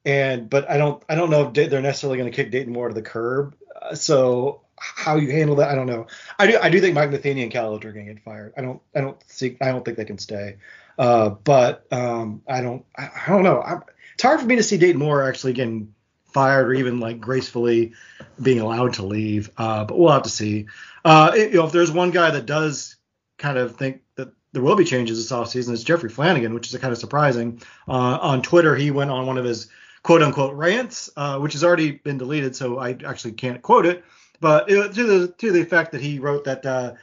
and but I don't I don't know if they're necessarily going to kick Dayton Moore to the curb. Uh, so how you handle that, I don't know. I do I do think Mike Matheny and Cal are going to get fired. I don't I don't see I don't think they can stay. Uh, but um, I don't I, I don't know. I'm, it's hard for me to see Dayton Moore actually getting fired or even like gracefully being allowed to leave. Uh, but we'll have to see. Uh, it, you know, if there's one guy that does kind of think that there will be changes this offseason, it's Jeffrey Flanagan, which is kind of surprising. Uh, on Twitter, he went on one of his quote unquote rants, uh, which has already been deleted, so I actually can't quote it. But it, to the to the effect that he wrote that uh,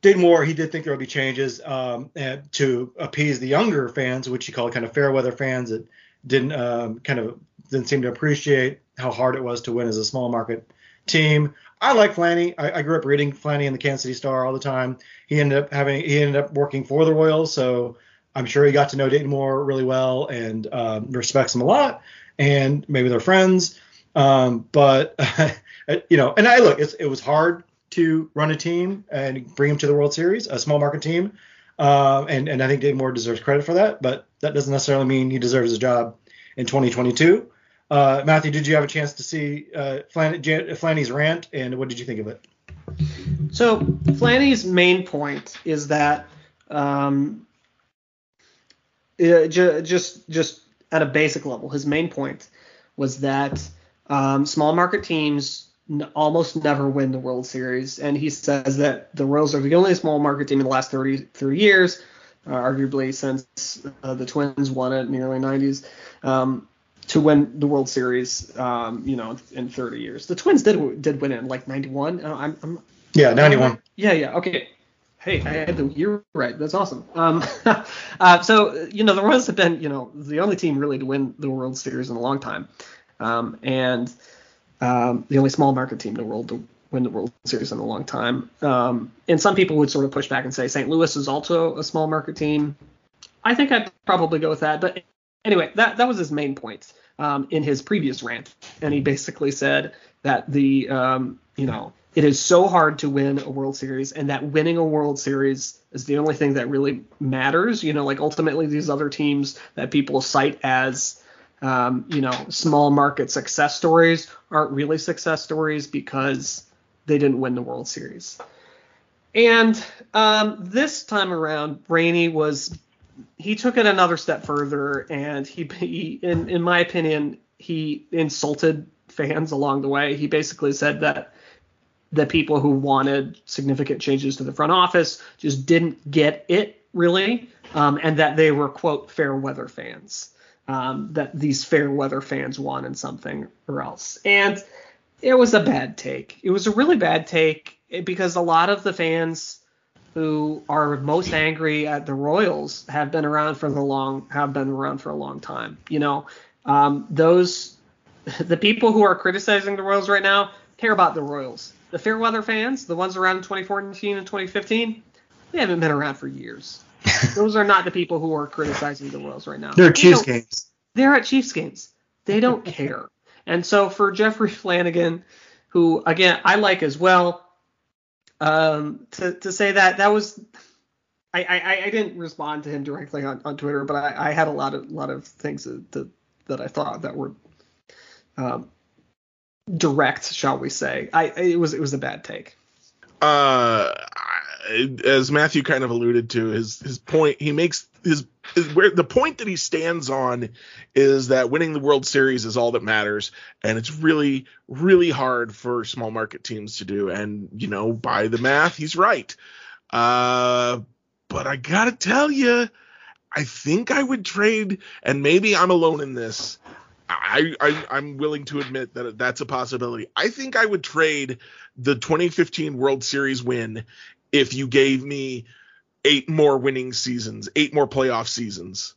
Dayton Moore, he did think there would be changes um, to appease the younger fans, which he called kind of fair weather fans that didn't um, kind of didn't seem to appreciate how hard it was to win as a small market team. I like Flanny. I, I, grew up reading Flanny in the Kansas City Star all the time. He ended up having he ended up working for the Royals, so I'm sure he got to know Dayton Moore really well and um, respects him a lot. And maybe they're friends. Um, but you know, and I look, it was hard to run a team and bring him to the World Series, a small market team. Uh, and and I think Dave Moore deserves credit for that, but that doesn't necessarily mean he deserves a job in 2022. Uh, Matthew, did you have a chance to see uh, Flanny's rant, and what did you think of it? So Flanny's main point is that um, just just at a basic level, his main point was that um, small market teams n- almost never win the World Series, and he says that the Royals are the only small market team in the last 30, 30 years, uh, arguably since uh, the Twins won it in the early 90s. Um, to win the World Series, um, you know, in 30 years. The Twins did did win it in like 91. Uh, I'm, I'm, yeah, 91. Yeah, yeah. Okay. Hey, I had the year right. That's awesome. Um, uh, so you know, the Royals have been, you know, the only team really to win the World Series in a long time, um, and um, the only small market team in the world to win the World Series in a long time. Um, and some people would sort of push back and say St. Louis is also a small market team. I think I'd probably go with that, but anyway, that that was his main point um, in his previous rant, and he basically said that the um, you know it is so hard to win a World Series, and that winning a World Series is the only thing that really matters. You know, like ultimately these other teams that people cite as, um, you know, small market success stories aren't really success stories because they didn't win the World Series. And um, this time around, Flanny was he took it another step further, and he, he in in my opinion, he insulted fans along the way. He basically said that the people who wanted significant changes to the front office just didn't get it really, um, and that they were quote fair weather fans. Um, that these fair weather fans wanted something or else, and it was a bad take. It was a really bad take because a lot of the fans who are most angry at the Royals have been around for the long have been around for a long time. You know, um, those the people who are criticizing the Royals right now care about the Royals. The Fairweather fans, the ones around in 2014 and 2015, they haven't been around for years. Those are not the people who are criticizing the Royals right now. They're at Chiefs games. They're at Chiefs games. They don't care. And so for Jeffrey Flanagan, who again I like as well, um, to to say that that was I, I, I didn't respond to him directly on, on Twitter, but I, I had a lot of lot of things that that I thought that were um, direct, shall we say. I it was it was a bad take. Uh, as Matthew kind of alluded to, his his point he makes his, his where the point that he stands on is that winning the World Series is all that matters, and it's really really hard for small market teams to do. And you know, by the math, he's right. Uh, but I gotta tell you, I think I would trade, and maybe I'm alone in this. I, I am willing to admit that that's a possibility. I think I would trade the 2015 World Series win if you gave me eight more winning seasons, eight more playoff seasons.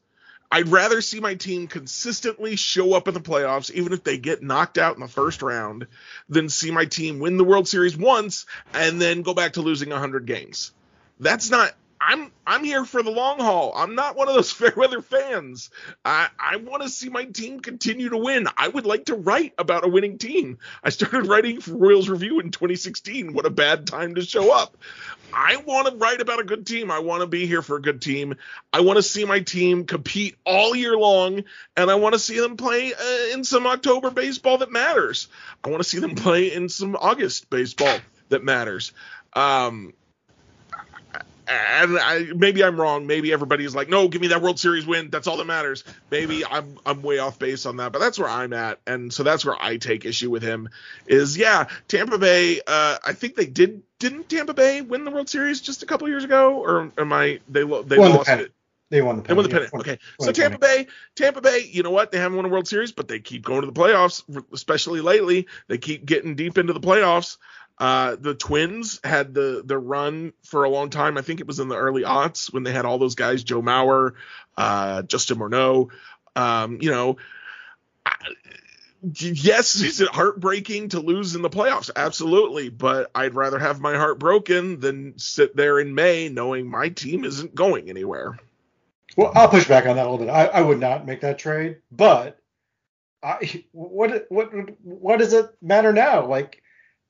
I'd rather see my team consistently show up in the playoffs, even if they get knocked out in the first round, than see my team win the World Series once and then go back to losing 100 games. That's not I'm I'm here for the long haul. I'm not one of those fairweather fans. I I want to see my team continue to win. I would like to write about a winning team. I started writing for Royals Review in 2016. What a bad time to show up. I want to write about a good team. I want to be here for a good team. I want to see my team compete all year long, and I want to see them play uh, in some October baseball that matters. I want to see them play in some August baseball that matters. Um, and I, maybe I'm wrong. Maybe everybody's like, no, give me that World Series win. That's all that matters. Maybe I'm I'm way off base on that, but that's where I'm at, and so that's where I take issue with him. Is yeah, Tampa Bay. Uh, I think they did didn't Tampa Bay win the World Series just a couple years ago, or am I they they won lost the it? They won the pennant. They won the pennant. Okay. So Tampa Bay, Tampa Bay, you know what? They haven't won a World Series, but they keep going to the playoffs, especially lately. They keep getting deep into the playoffs. Uh, the Twins had the the run for a long time. I think it was in the early aughts when they had all those guys, Joe Mauer, uh, Justin Morneau. Um, you know, yes, is it heartbreaking to lose in the playoffs? Absolutely, but I'd rather have my heart broken than sit there in May knowing my team isn't going anywhere. Well, I'll push back on that a little bit. I, I would not make that trade, but I what what what does it matter now? Like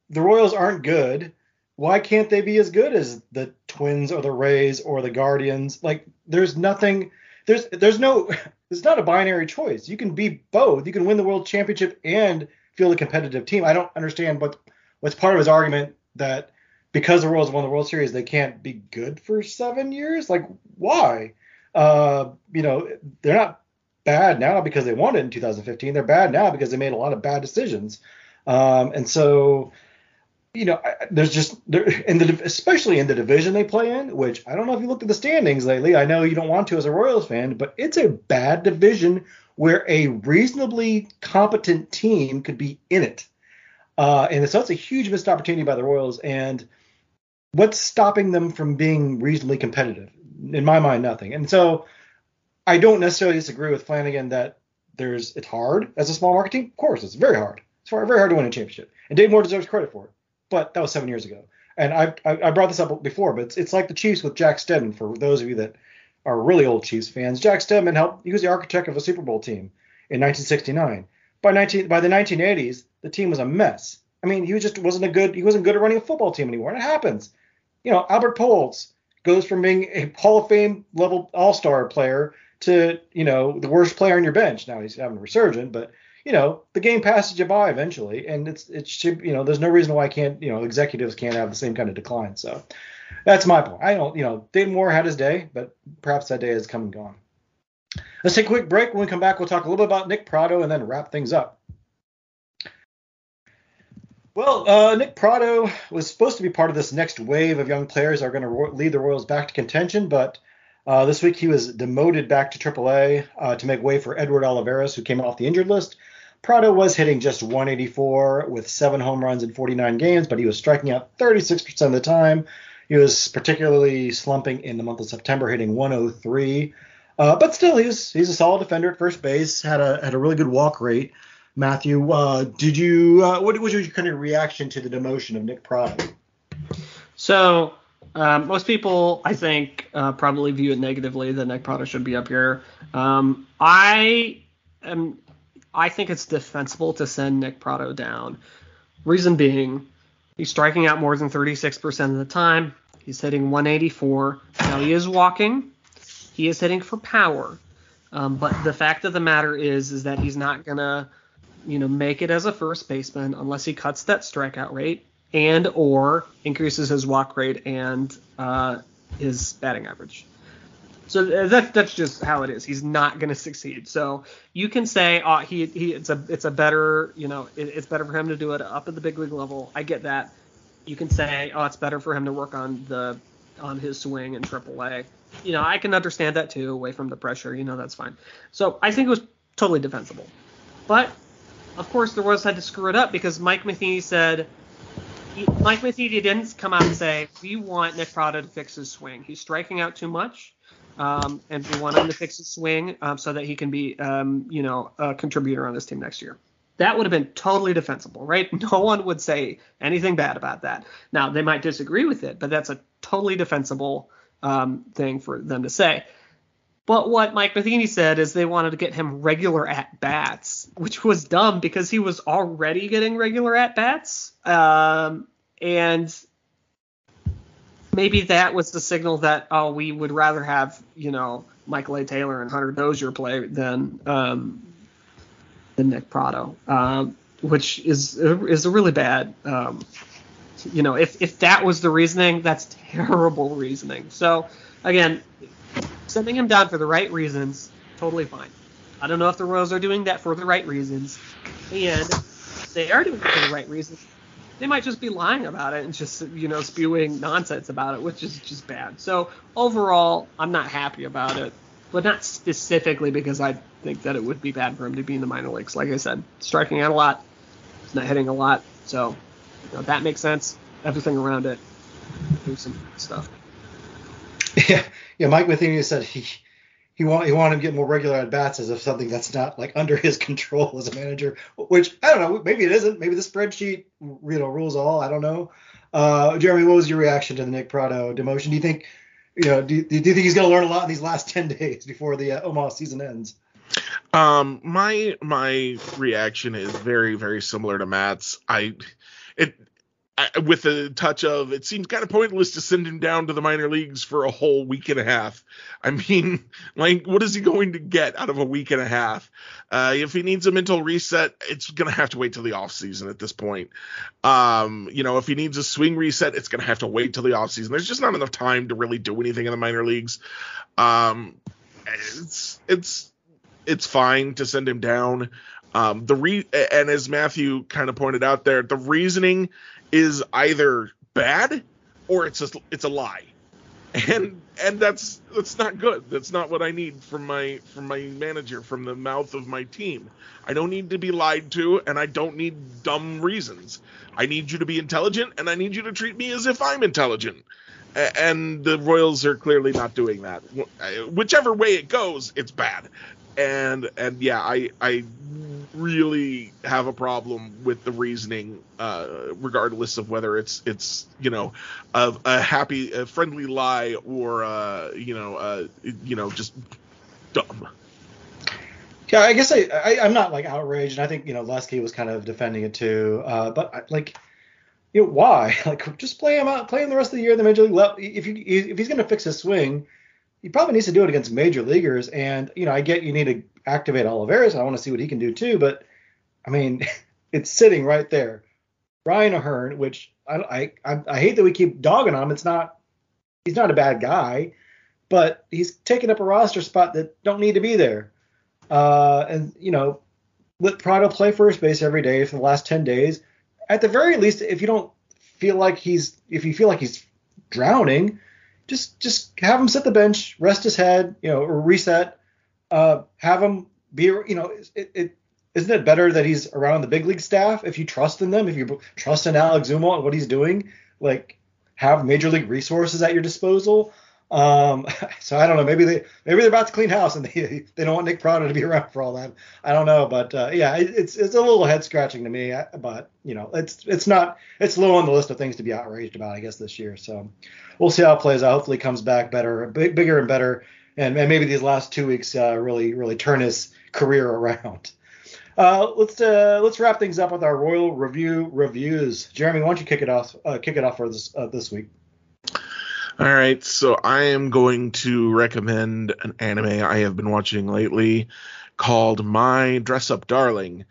the Royals aren't good. Why can't they be as good as the Twins or the Rays or the Guardians? Like there's nothing there's there's no it's not a binary choice. You can be both. You can win the world championship and field a competitive team. I don't understand what what's part of his argument that because the Royals won the World Series, they can't be good for seven years. Like why? Uh, you know, they're not bad now because they won it in 2015. They're bad now because they made a lot of bad decisions. Um, and so you know, there's just in the especially in the division they play in, which I don't know if you looked at the standings lately. I know you don't want to as a Royals fan, but it's a bad division where a reasonably competent team could be in it. Uh, and so it's a huge missed opportunity by the Royals. And what's stopping them from being reasonably competitive? In my mind, nothing. And so I don't necessarily disagree with Flanagan that there's it's hard as a small market team. Of course, it's very hard. It's very hard to win a championship. And Dave Moore deserves credit for it but that was seven years ago. And I, I, I brought this up before, but it's, it's like the Chiefs with Jack Steadman. For those of you that are really old Chiefs fans, Jack Steadman helped. He was the architect of a Super Bowl team in 1969. By 19 by the 1980s, the team was a mess. I mean, he just wasn't a good he wasn't good at running a football team anymore. And it happens. You know, Albert Pujols goes from being a Hall of Fame level All Star player to you know the worst player on your bench. Now he's having a resurgent, but you know the game passes you by eventually, and it's it should you know there's no reason why I can't you know executives can't have the same kind of decline. So that's my point. I don't you know Dayton Moore had his day, but perhaps that day has come and gone. Let's take a quick break. When we come back, we'll talk a little bit about Nick Pratto and then wrap things up. Well, uh, Nick Pratto was supposed to be part of this next wave of young players that are going to ro- lead the Royals back to contention, but uh, this week he was demoted back to AAA uh, to make way for Edward Olivares, who came off the injured list. Pratto was hitting just 184 with seven home runs in 49 games, but he was striking out 36% of the time. He was particularly slumping in the month of September, hitting 103. Uh, but still, he's he's a solid defender at first base. Had a had a really good walk rate. Matthew, uh, did you uh, what was your kind of reaction to the demotion of Nick Pratto? So um, most people, I think, uh, probably view it negatively that Nick Pratto should be up here. Um, I am, I think it's defensible to send Nick Pratto down. Reason being, he's striking out more than 36% of the time. He's hitting 184. Now he is walking. He is hitting for power. Um, but the fact of the matter is, is that he's not gonna, you know, make it as a first baseman unless he cuts that strikeout rate and or increases his walk rate and uh, his batting average. So that that's just how it is. He's not going to succeed. So you can say, oh, he he it's a it's a better you know it, it's better for him to do it up at the big league level. I get that. You can say, oh, it's better for him to work on the on his swing in AAA. You know, I can understand that too, away from the pressure. You know, that's fine. So I think it was totally defensible. But of course, the Royals had to screw it up because Mike Matheny said Mike Matheny didn't come out and say we want Nick Pratto to fix his swing. He's striking out too much, um, and we want him to fix his swing um, so that he can be, um, you know, a contributor on this team next year. That would have been totally defensible, right? No one would say anything bad about that. Now they might disagree with it, but that's a totally defensible um, thing for them to say. But what Mike Matheny said is they wanted to get him regular at bats, which was dumb because he was already getting regular at bats. Um, and maybe that was the signal that oh we would rather have you know Michael A. Taylor and Hunter Dozier play than um, than Nick Pratto, um, which is is a really bad. Um, you know, if if that was the reasoning, that's terrible reasoning. So again, sending him down for the right reasons, totally fine. I don't know if the Royals are doing that for the right reasons, and they are doing it for the right reasons they might just be lying about it and just you know spewing nonsense about it, which is just bad. So overall, I'm not happy about it, but not specifically because I think that it would be bad for him to be in the minor leagues. Like I said, striking out a lot, he's not hitting a lot, so you know, that makes sense. Everything around it, do some stuff. Yeah, yeah. Mike Matheny said he he want he wanted to get more regular at bats as if something that's not like under his control as a manager. Which I don't know. Maybe it isn't. Maybe the spreadsheet you know rules all. I don't know. Uh, Jeremy, what was your reaction to the Nick Pratto demotion? Do you think you know? Do, do you think he's going to learn a lot in these last ten days before the uh, Omaha season ends? Um, my my reaction is very very similar to Matt's. I it With a touch of it seems kind of pointless to send him down to the minor leagues for a whole week and a half. I mean, like, what is he going to get out of a week and a half? Uh, if he needs a mental reset, it's going to have to wait till the off season at this point. Um, you know, if he needs a swing reset, it's going to have to wait till the off season. There's just not enough time to really do anything in the minor leagues. Um, it's it's it's fine to send him down. Um, the re and as Matthew kind of pointed out there, the reasoning is either bad or it's a, it's a lie. And and that's that's not good. That's not what I need from my from my manager from the mouth of my team. I don't need to be lied to and I don't need dumb reasons. I need you to be intelligent and I need you to treat me as if I'm intelligent. And the Royals are clearly not doing that. Uh, whichever way it goes, it's bad. And and yeah, I I really have a problem with the reasoning, uh, regardless of whether it's it's you know a, a happy, a friendly lie or uh, you know uh, you know just dumb. Yeah, I guess I, I am not like outraged, and I think you know Lesky was kind of defending it too. Uh, but like, you know, why? Like, just play him out, play him the rest of the year in the major league level. If you if he's going to fix his swing, he probably needs to do it against major leaguers. And you know, I get you need to activate Olivares, I want to see what he can do too. But I mean, it's sitting right there. Ryan O'Hearn, which I, I I hate that we keep dogging on him. It's not he's not a bad guy, but he's taking up a roster spot that don't need to be there. Uh, and you know, let Pratto play first base every day for the last 10 days. At the very least, if you don't feel like he's, if you feel like he's drowning, just just have him sit the bench, rest his head, you know, or reset. Uh, have him be, you know, it, it isn't it better that he's around the big league staff if you trust in them, if you trust in Alec Zumwalt and what he's doing, like have major league resources at your disposal. Um, so I don't know. Maybe they maybe they're about to clean house and they they don't want Nick Pratto to be around for all that. I don't know, but uh, yeah, it, it's it's a little head scratching to me. But you know, it's it's not it's low on the list of things to be outraged about, I guess, this year. So we'll see how it plays out. Hopefully, comes back better, big, bigger and better, and, and maybe these last two weeks uh, really really turn his career around. Uh, let's uh, let's wrap things up with our Royal Review reviews. Jeremy, why don't you kick it off? Uh, kick it off for this uh, this week. All right, so I am going to recommend an anime I have been watching lately called My Dress Up Darling,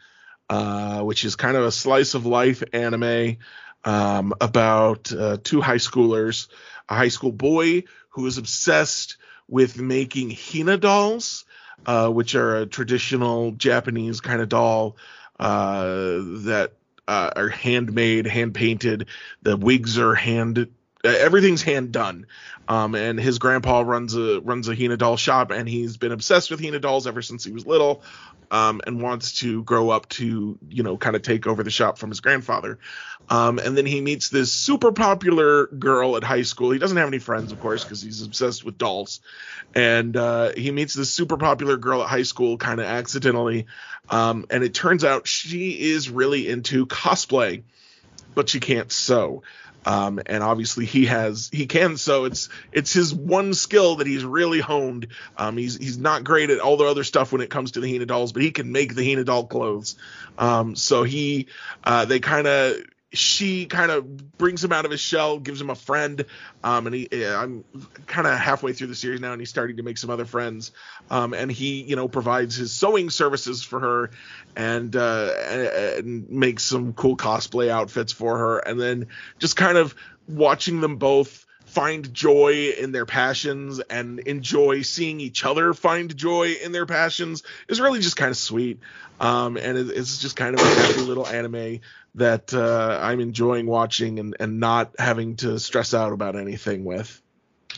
uh, which is kind of a slice of life anime um, about two high schoolers, a high school boy who is obsessed with making Hina dolls, uh, which are a traditional Japanese kind of doll uh, that uh, are handmade, hand painted. The wigs are hand everything's hand done. Um, and his grandpa runs a runs a Hina doll shop, and he's been obsessed with Hina dolls ever since he was little, um, and wants to grow up to you know kind of take over the shop from his grandfather. Um, and then he meets this super popular girl at high school. He doesn't have any friends, of course, because he's obsessed with dolls. And uh, he meets this super popular girl at high school kind of accidentally, um, and it turns out she is really into cosplay, but she can't sew. Um, and obviously he has he can so it's it's his one skill that he's really honed. Um, he's he's not great at all the other stuff when it comes to the Hina dolls, but he can make the Hina doll clothes. Um, so he uh, they kind of she kind of brings him out of his shell, gives him a friend, um, and he, I'm kind of halfway through the series now, and he's starting to make some other friends, um, and he, you know, provides his sewing services for her, and, uh, and makes some cool cosplay outfits for her, and then just kind of watching them both find joy in their passions and enjoy seeing each other find joy in their passions is really just kind of sweet. Um, and it's just kind of a happy little anime that uh, I'm enjoying watching and, and not having to stress out about anything with.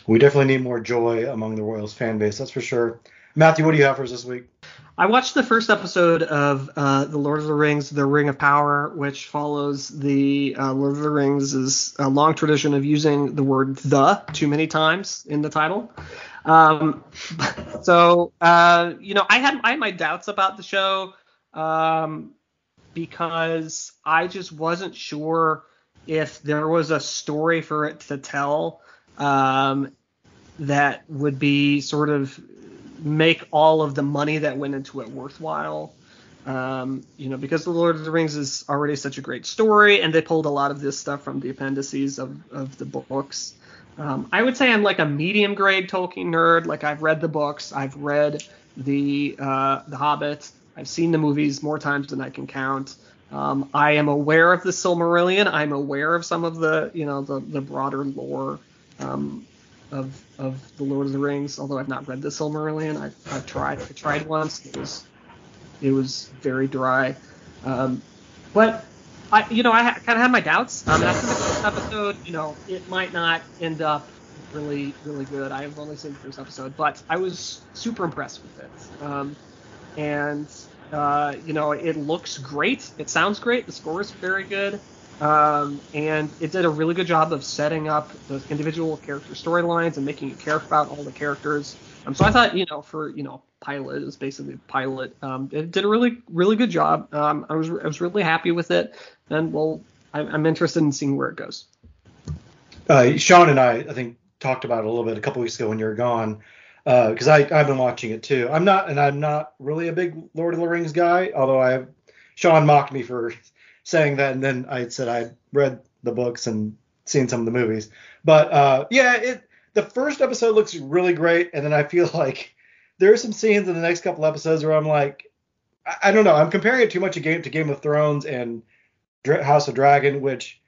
We definitely need more joy among the Royals fan base, that's for sure. Matthew, what do you have for us this week? I watched the first episode of uh, The Lord of the Rings, The Ring of Power, which follows the uh, Lord of the Rings' a long tradition of using the word the too many times in the title. Um, so, uh, you know, I had, I had my doubts about the show. Um, because I just wasn't sure if there was a story for it to tell um, that would be sort of make all of the money that went into it worthwhile. Um, you know, because The Lord of the Rings is already such a great story, and they pulled a lot of this stuff from the appendices of, of the books. Um, I would say I'm like a medium grade Tolkien nerd. Like I've read the books, I've read the uh, the Hobbit, I've seen the movies more times than I can count. Um, I am aware of the Silmarillion. I'm aware of some of the, you know, the, the broader lore um, of of the Lord of the Rings. Although I've not read the Silmarillion, I've, I've tried. I tried once. It was it was very dry. Um, but I, you know, I ha- kind of had my doubts. Um, after the first episode, you know, it might not end up really, really good. I have only seen the first episode, but I was super impressed with it. Um, and uh, you know, it looks great. It sounds great. The score is very good. Um, and it did a really good job of setting up the individual character storylines and making you care about all the characters. Um, so I thought, you know, for you know, pilot is basically pilot. Um, it did a really, really good job. Um, I was, I was really happy with it, and well, I'm, I'm interested in seeing where it goes. Uh, Sean and I, I think, talked about it a little bit a couple weeks ago when you were gone. because uh, I I've been watching it too. I'm not, and I'm not really a big Lord of the Rings guy, although I have Sean mocked me for saying that, and then I said I read the books and seen some of the movies. But uh, yeah, it the first episode looks really great, and then I feel like there are some scenes in the next couple episodes where I'm like, I, I don't know, I'm comparing it too much to Game to Game of Thrones and House of Dragon, which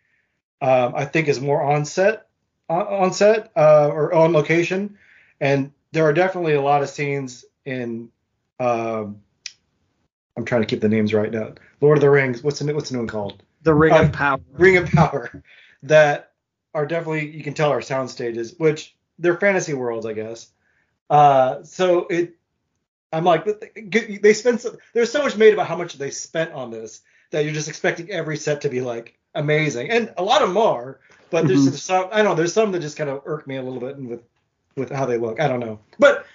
um, I think is more on set on, on set uh, or on location, and there are definitely a lot of scenes in. Um, I'm trying to keep the names right now. Lord of the Rings. What's the what's the new one called? The Ring uh, of Power. Ring of Power. That are definitely you can tell are sound stages, which they're fantasy worlds, I guess. Uh, so it, I'm like, they spent so, there's so much made about how much they spent on this that you're just expecting every set to be like amazing, and a lot of them are. But there's mm-hmm. some, I don't know, there's some that just kind of irk me a little bit with with how they look. I don't know, but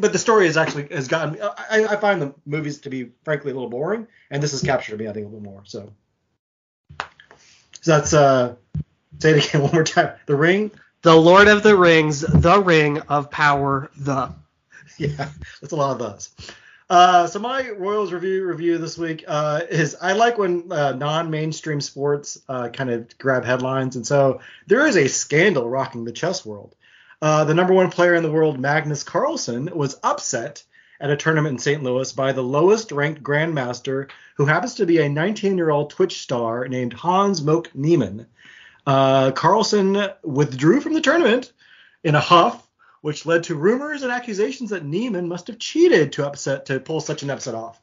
but the story has actually has gotten me. I, I find the movies to be frankly a little boring, and this has captured me I think a little more. So, so that's uh, say it again one more time. The Ring. The Lord of the Rings, The Ring of Power, the. Yeah, that's a lot of those. Uh, so my Royals review review this week uh, is I like when uh, non-mainstream sports uh, kind of grab headlines, and so there is a scandal rocking the chess world. Uh, the number one player in the world, Magnus Carlsen, was upset at a tournament in St. Louis by the lowest-ranked grandmaster, who happens to be a 19-year-old Twitch star named Hans Moke Niemann. Uh, Carlsen withdrew from the tournament in a huff which led to rumors and accusations that Niemann must have cheated to upset to pull such an upset off.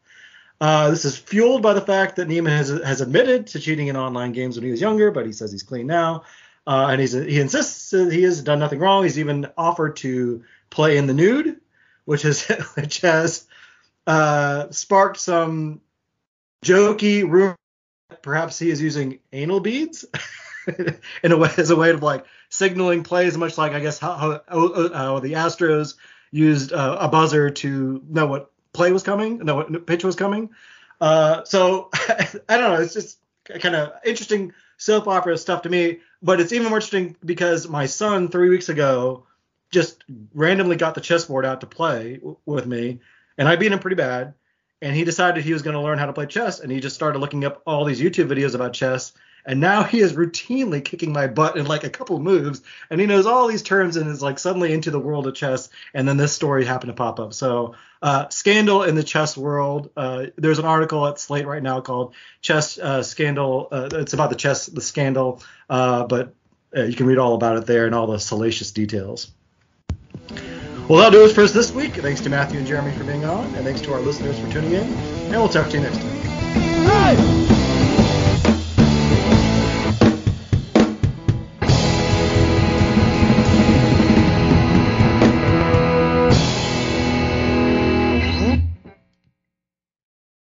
Uh, this is fueled by the fact that Niemann has, has admitted to cheating in online games when he was younger, but he says he's clean now. Uh, and he's, he insists that he has done nothing wrong. He's even offered to play in the nude, which has which has uh, sparked some jokey rumor. Perhaps he is using anal beads in a way as a way of like signaling plays, much like I guess how, how, how, the Astros used uh, a buzzer to know what play was coming, know what pitch was coming. Uh, so I don't know. It's just kind of interesting soap opera stuff to me, but it's even more interesting because my son three weeks ago just randomly got the chessboard out to play w- with me, and I beat him pretty bad. And he decided he was going to learn how to play chess, and he just started looking up all these YouTube videos about chess and now he is routinely kicking my butt in like a couple moves, and he knows all these terms and is like suddenly into the world of chess. And then this story happened to pop up. So, uh, scandal in the chess world. Uh, there's an article at Slate right now called "Chess uh, Scandal." Uh, it's about the chess, the scandal, uh, but uh, you can read all about it there and all the salacious details. Well, that'll do it for us this week. Thanks to Matthew and Jeremy for being on, and thanks to our listeners for tuning in. And we'll talk to you next time. Hey!